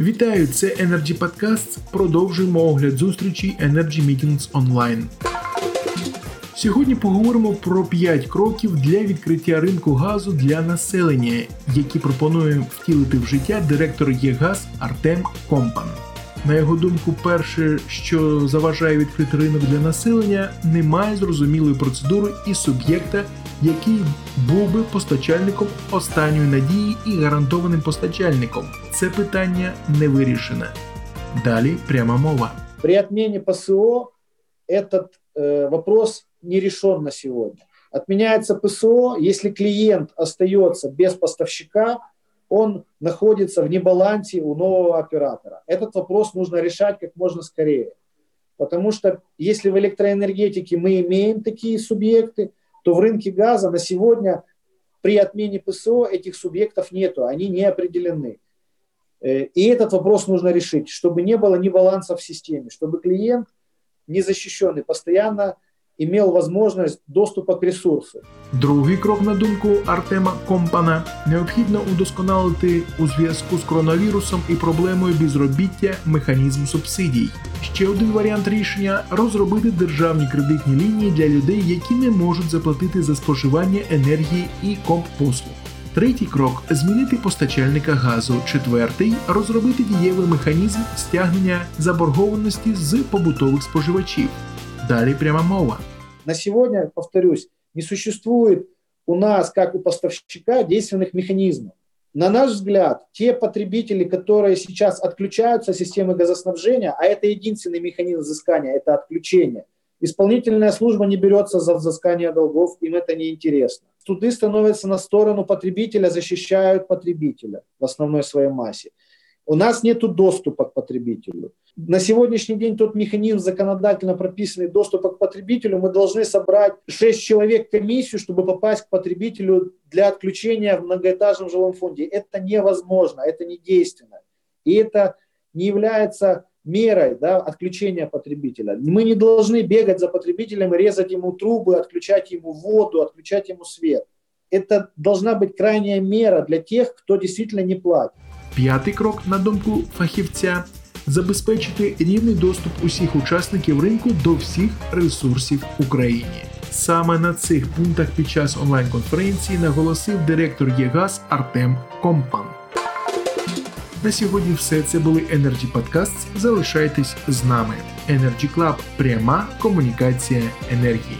Вітаю, це Energy Podcast. Продовжуємо огляд зустрічі Energy Meetings Online. Сьогодні поговоримо про 5 кроків для відкриття ринку газу для населення, які пропонує втілити в життя директор ЄГАЗ Артем Компан. На його думку, перше, що заважає відкрити ринок для населення, немає зрозумілої процедури і суб'єкта, який був би постачальником останньої надії і гарантованим постачальником. Це питання не вирішене. Далі пряма мова. При отмене ПСО этот э, вопрос не решен на сегодня. Отменяется ПСО, если клиент остается без поставщика, он находится в небалансе у нового оператора. Этот вопрос нужно решать как можно скорее. Потому что если в электроэнергетике мы имеем такие субъекты, то в рынке газа на сегодня при отмене ПСО этих субъектов нету, они не определены. Э, и этот вопрос нужно решить, чтобы не было ни баланса в системе, чтобы клиент незащищенный постоянно имел возможность доступа к ресурсу. Другий крок, на думку Артема Компана, необхідно удосконалити у зв'язку з коронавірусом і проблемою безробіття механізм субсидій. Ще один варіант рішення розробити державні кредитні лінії для людей, які не можуть заплатити за споживання енергії і компослуг. Третій крок змінити постачальника газу. Четвертий розробити дієвий механізм стягнення заборгованості з побутових споживачів. Далі пряма мова. На сегодня, повторюсь, не существует у нас, как у поставщика, действенных механизмов. На наш взгляд, те потребители, которые сейчас отключаются от системы газоснабжения, а это единственный механизм взыскания, это отключение, исполнительная служба не берется за взыскание долгов, им это не интересно. Суды становятся на сторону потребителя, защищают потребителя в основной своей массе. У нас нет доступа к потребителю. На сегодняшний день тот механизм законодательно прописанный доступа к потребителю, мы должны собрать 6 человек комиссию, чтобы попасть к потребителю для отключения в многоэтажном жилом фонде. Это невозможно, это не действенно. И это не является мерой да, отключения потребителя. Мы не должны бегать за потребителем резать ему трубы, отключать ему воду, отключать ему свет. Это должна быть крайняя мера для тех, кто действительно не платит. П'ятий крок, на думку фахівця, забезпечити рівний доступ усіх учасників ринку до всіх ресурсів України. Саме на цих пунктах під час онлайн-конференції наголосив директор ЄГАЗ Артем Компан. На сьогодні все це були Energy Podcasts. Залишайтесь з нами. Energy Club – пряма комунікація енергії.